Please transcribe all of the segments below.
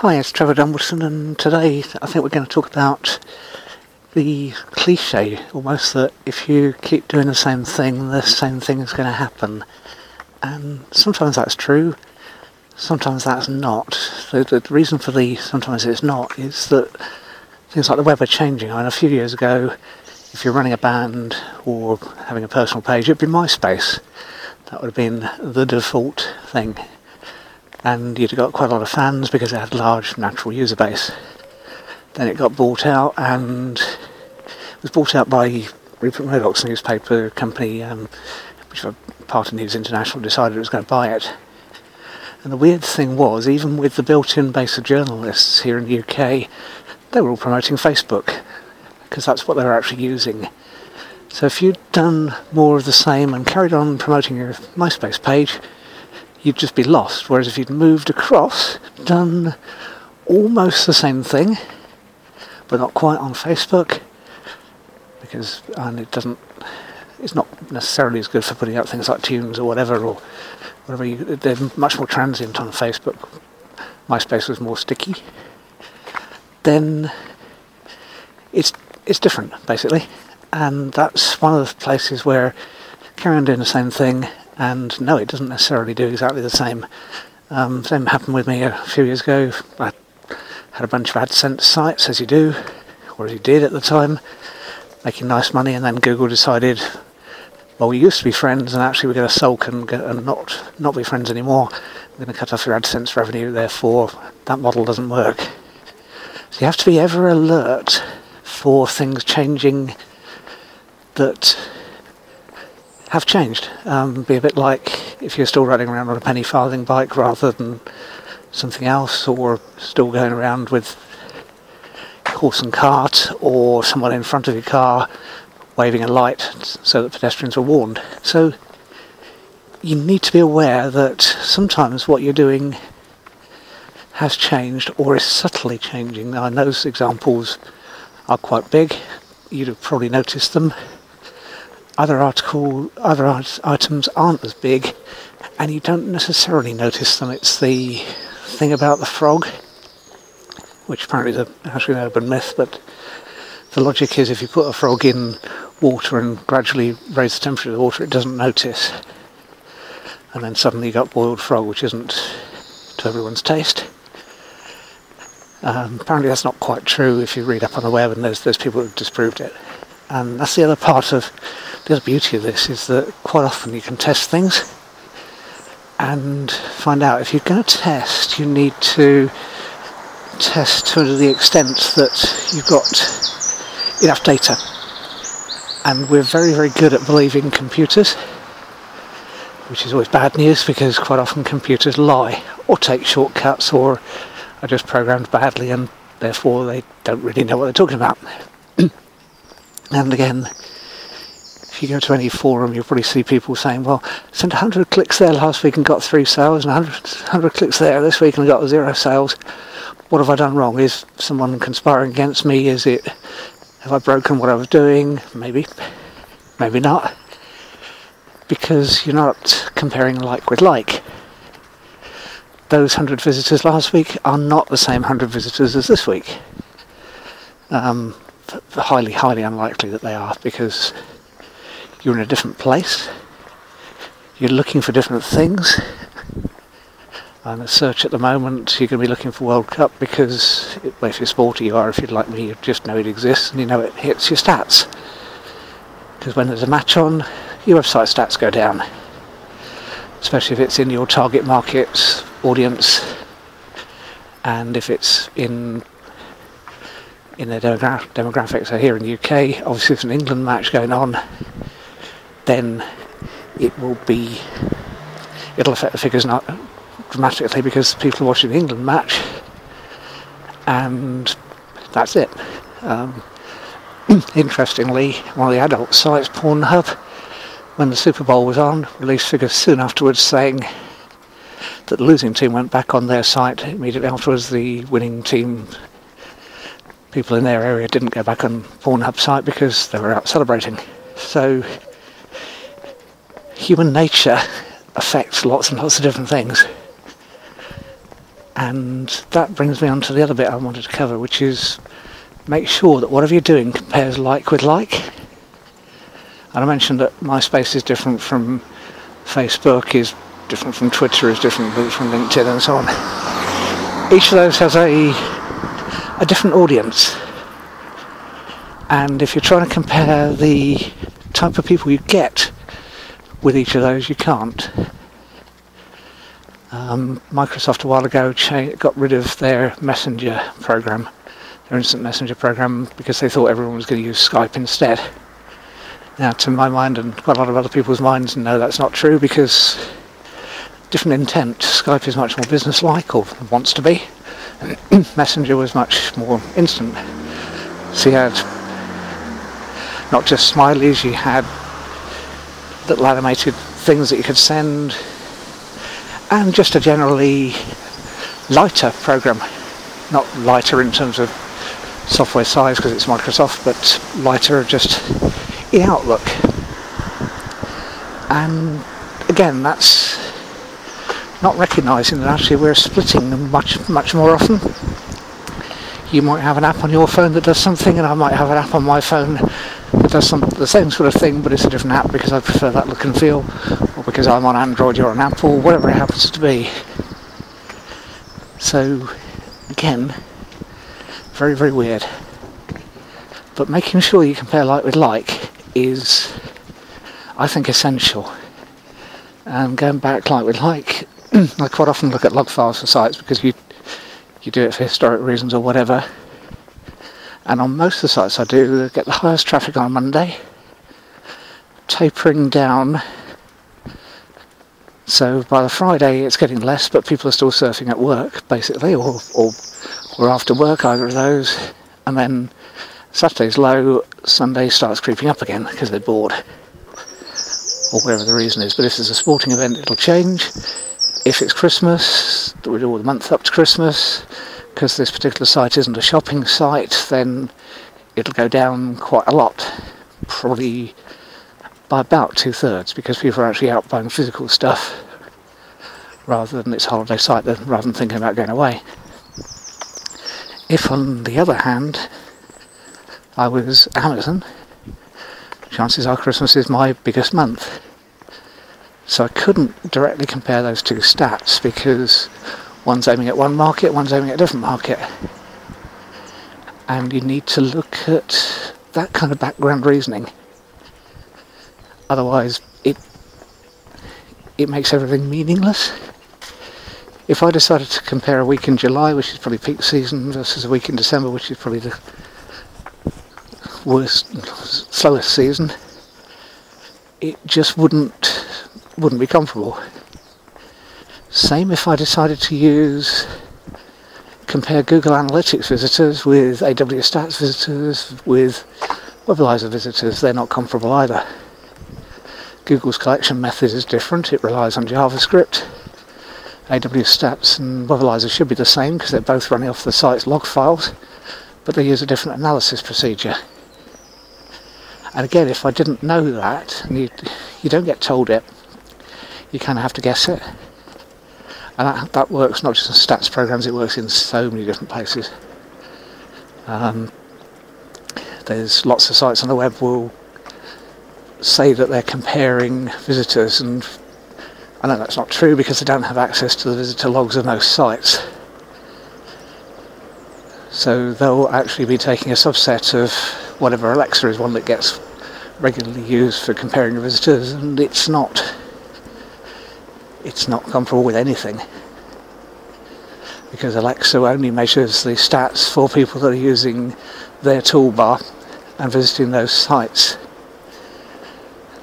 Hi, it's Trevor Dumbleton, and today I think we're going to talk about the cliche almost that if you keep doing the same thing, the same thing is going to happen. And sometimes that's true, sometimes that's not. The, the reason for the sometimes it's not is that things like the web are changing. I mean, a few years ago, if you're running a band or having a personal page, it'd be MySpace. That would have been the default thing and you'd got quite a lot of fans because it had a large natural user base. Then it got bought out and was bought out by Rupert Murdoch's newspaper company, um, which part of News International, decided it was going to buy it. And the weird thing was, even with the built-in base of journalists here in the UK, they were all promoting Facebook because that's what they were actually using. So if you'd done more of the same and carried on promoting your MySpace page, you'd just be lost. Whereas if you'd moved across, done almost the same thing, but not quite on Facebook, because and it doesn't, it's not necessarily as good for putting out things like tunes or whatever, or whatever. You, they're much more transient on Facebook. MySpace was more sticky. Then it's it's different basically, and that's one of the places where carrying doing the same thing and no, it doesn't necessarily do exactly the same. Um, same happened with me a few years ago. I had a bunch of AdSense sites, as you do, or as you did at the time, making nice money, and then Google decided, well, we used to be friends, and actually we're going to sulk and, and not not be friends anymore. We're going to cut off your AdSense revenue. Therefore, that model doesn't work. So you have to be ever alert for things changing that have changed. Um, be a bit like if you're still running around on a penny farthing bike rather than something else, or still going around with horse and cart, or someone in front of your car waving a light so that pedestrians are warned. So you need to be aware that sometimes what you're doing has changed or is subtly changing. Now, those examples are quite big. You'd have probably noticed them other article other items aren't as big and you don't necessarily notice them. It's the thing about the frog, which apparently is a, actually an urban myth, but the logic is if you put a frog in water and gradually raise the temperature of the water, it doesn't notice. And then suddenly you got boiled frog, which isn't to everyone's taste. Um, apparently that's not quite true if you read up on the web and there's, there's people who've disproved it. And that's the other part of the other beauty of this is that quite often you can test things and find out if you're going to test, you need to test to the extent that you've got enough data. And we're very, very good at believing computers, which is always bad news because quite often computers lie or take shortcuts or are just programmed badly and therefore they don't really know what they're talking about. And again, if you go to any forum, you'll probably see people saying, well, sent 100 clicks there last week and got three sales, and 100, 100 clicks there this week and got zero sales. What have I done wrong? Is someone conspiring against me? Is it, have I broken what I was doing? Maybe, maybe not. Because you're not comparing like with like. Those 100 visitors last week are not the same 100 visitors as this week. Um, highly, highly unlikely that they are because you're in a different place, you're looking for different things. And a search at the moment, you're going to be looking for World Cup because, it, well, if you're sporty, you are. If you're like me, you just know it exists and you know it hits your stats. Because when there's a match on, your website stats go down. Especially if it's in your target market audience and if it's in in their demogra- demographics. So here in the UK, obviously, there's an England match going on then it will be it'll affect the figures not dramatically because people are watching the England match and that's it. Um, interestingly, one of the adult sites, Pornhub, when the Super Bowl was on, released figures soon afterwards saying that the losing team went back on their site immediately afterwards. The winning team, people in their area, didn't go back on Pornhub site because they were out celebrating. So human nature affects lots and lots of different things. And that brings me on to the other bit I wanted to cover, which is make sure that whatever you're doing compares like with like. And I mentioned that MySpace is different from Facebook, is different from Twitter, is different from LinkedIn, and so on. Each of those has a a different audience. And if you're trying to compare the type of people you get with each of those, you can't. Um, Microsoft a while ago cha- got rid of their Messenger program, their instant messenger program, because they thought everyone was going to use Skype instead. Now, to my mind and quite a lot of other people's minds, no, that's not true because different intent. Skype is much more business-like, or wants to be. Messenger was much more instant. So you had not just smileys, you had little animated things that you could send, and just a generally lighter program. Not lighter in terms of software size because it's Microsoft, but lighter just in Outlook. And again, that's not recognising that actually we're splitting them much, much more often. You might have an app on your phone that does something, and I might have an app on my phone that does some, the same sort of thing, but it's a different app because I prefer that look and feel, or because I'm on Android, you're on Apple, whatever it happens to be. So, again, very, very weird. But making sure you compare like with like is, I think, essential. And going back like with like, I quite often look at log files for sites because you you do it for historic reasons or whatever. And on most of the sites I do, get the highest traffic on Monday, tapering down. So by the Friday it's getting less, but people are still surfing at work, basically, or or, or after work, either of those. And then Saturday's low, Sunday starts creeping up again because they're bored, or whatever the reason is. But if it's a sporting event, it'll change. If it's Christmas, that we do all the month up to Christmas, because this particular site isn't a shopping site, then it'll go down quite a lot, probably by about two thirds, because people are actually out buying physical stuff rather than it's holiday site, rather than thinking about going away. If, on the other hand, I was Amazon, chances are Christmas is my biggest month. So I couldn't directly compare those two stats because one's aiming at one market, one's aiming at a different market. And you need to look at that kind of background reasoning. Otherwise, it it makes everything meaningless. If I decided to compare a week in July, which is probably peak season, versus a week in December, which is probably the worst, slowest season, it just wouldn't wouldn't be comparable. Same if I decided to use compare Google Analytics visitors with AWStats visitors with Webalizer visitors. They're not comparable either. Google's collection method is different. It relies on JavaScript. AWStats and Webalizer should be the same because they're both running off the site's log files, but they use a different analysis procedure. And again, if I didn't know that, you, you don't get told it, you kind of have to guess it. And that, that works not just in stats programs, it works in so many different places. Um, there's lots of sites on the web will say that they're comparing visitors, and I know that's not true because they don't have access to the visitor logs of most sites. So they'll actually be taking a subset of whatever Alexa is one that gets regularly used for comparing visitors, and it's not it's not comparable with anything because Alexa only measures the stats for people that are using their toolbar and visiting those sites.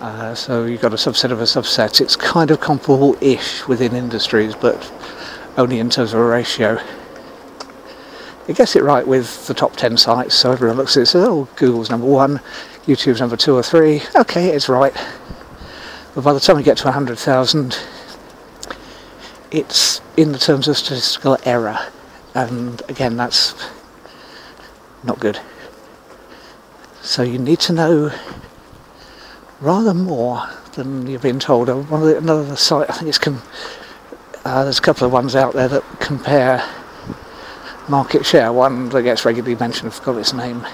Uh, so you've got a subset of a subset. It's kind of comparable-ish within industries, but only in terms of a ratio. It gets it right with the top 10 sites, so everyone looks at it and says, oh, Google's number one, YouTube's number two or three. Okay, it's right. But by the time you get to 100,000, it's in the terms of statistical error, and again, that's not good. So you need to know rather more than you've been told. One of the, another site, I think it's com- Uh, there's a couple of ones out there that compare market share. One that gets regularly mentioned, I forgot its name.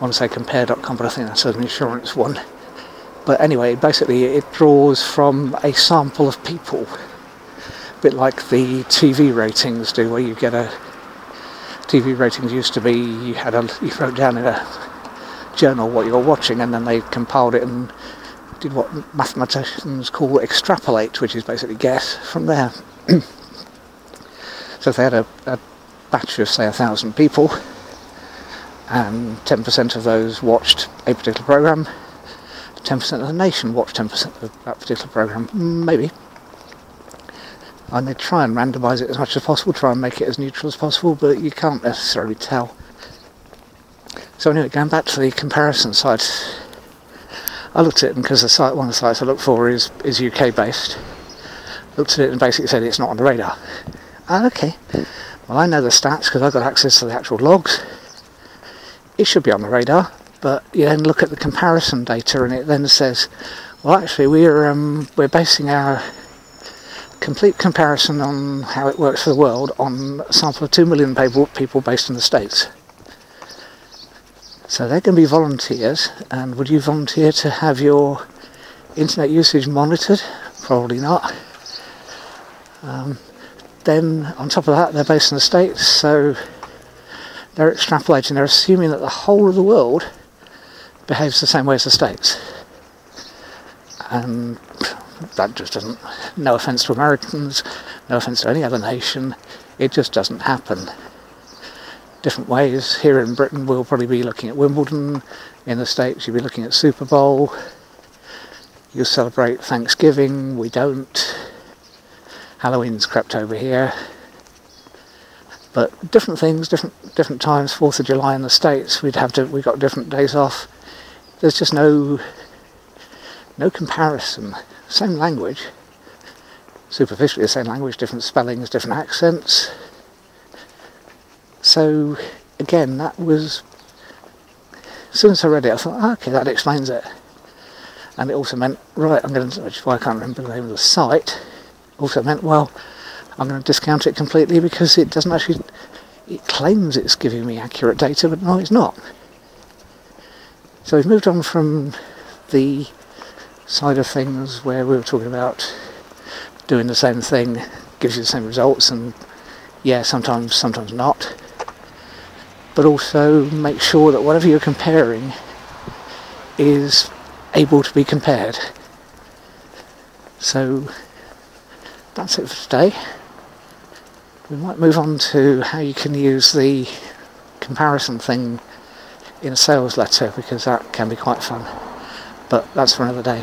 I to say compare.com, but I think that's an insurance one. But anyway, basically, it draws from a sample of people, a bit like the TV ratings do, where you get a TV ratings used to be you had a you wrote down in a journal what you were watching, and then they compiled it and did what mathematicians call extrapolate, which is basically guess from there. so if they had a, a batch of say a thousand people, and 10% of those watched a particular program, 10% of the nation watched 10% of that particular program, maybe. And they try and randomise it as much as possible, try and make it as neutral as possible, but you can't necessarily tell. So anyway, going back to the comparison sites, I looked at it because the site, one of the sites I look for is, is UK based. Looked at it and basically said it's not on the radar. Ah, okay. Well, I know the stats because I've got access to the actual logs. It should be on the radar, but you then look at the comparison data and it then says, well, actually, we're um, we're basing our complete comparison on how it works for the world on a sample of two million people, people based in the states. So they're going to be volunteers, and would you volunteer to have your internet usage monitored? Probably not. Um, then, on top of that, they're based in the States, so they're extrapolating, they're assuming that the whole of the world behaves the same way as the States. And that just doesn't, no offence to Americans, no offence to any other nation, it just doesn't happen different ways. Here in Britain, we'll probably be looking at Wimbledon. In the States, you'll be looking at Super Bowl. You celebrate Thanksgiving. We don't. Halloween's crept over here. But different things, different different times. Fourth of July in the States, we'd have to. We got different days off. There's just no no comparison. Same language. Superficially the same language, different spellings, different accents so again, that was as I read it, I thought, oh, okay, that explains it. And it also meant, right, I'm going to, which is why I can't remember the name of the site. Also meant, well, I'm going to discount it completely because it doesn't actually, it claims it's giving me accurate data, but no, it's not. So we've moved on from the side of things where we were talking about doing the same thing gives you the same results, and yeah, sometimes, sometimes not but also make sure that whatever you're comparing is able to be compared. So that's it for today. We might move on to how you can use the comparison thing in a sales letter because that can be quite fun. But that's for another day.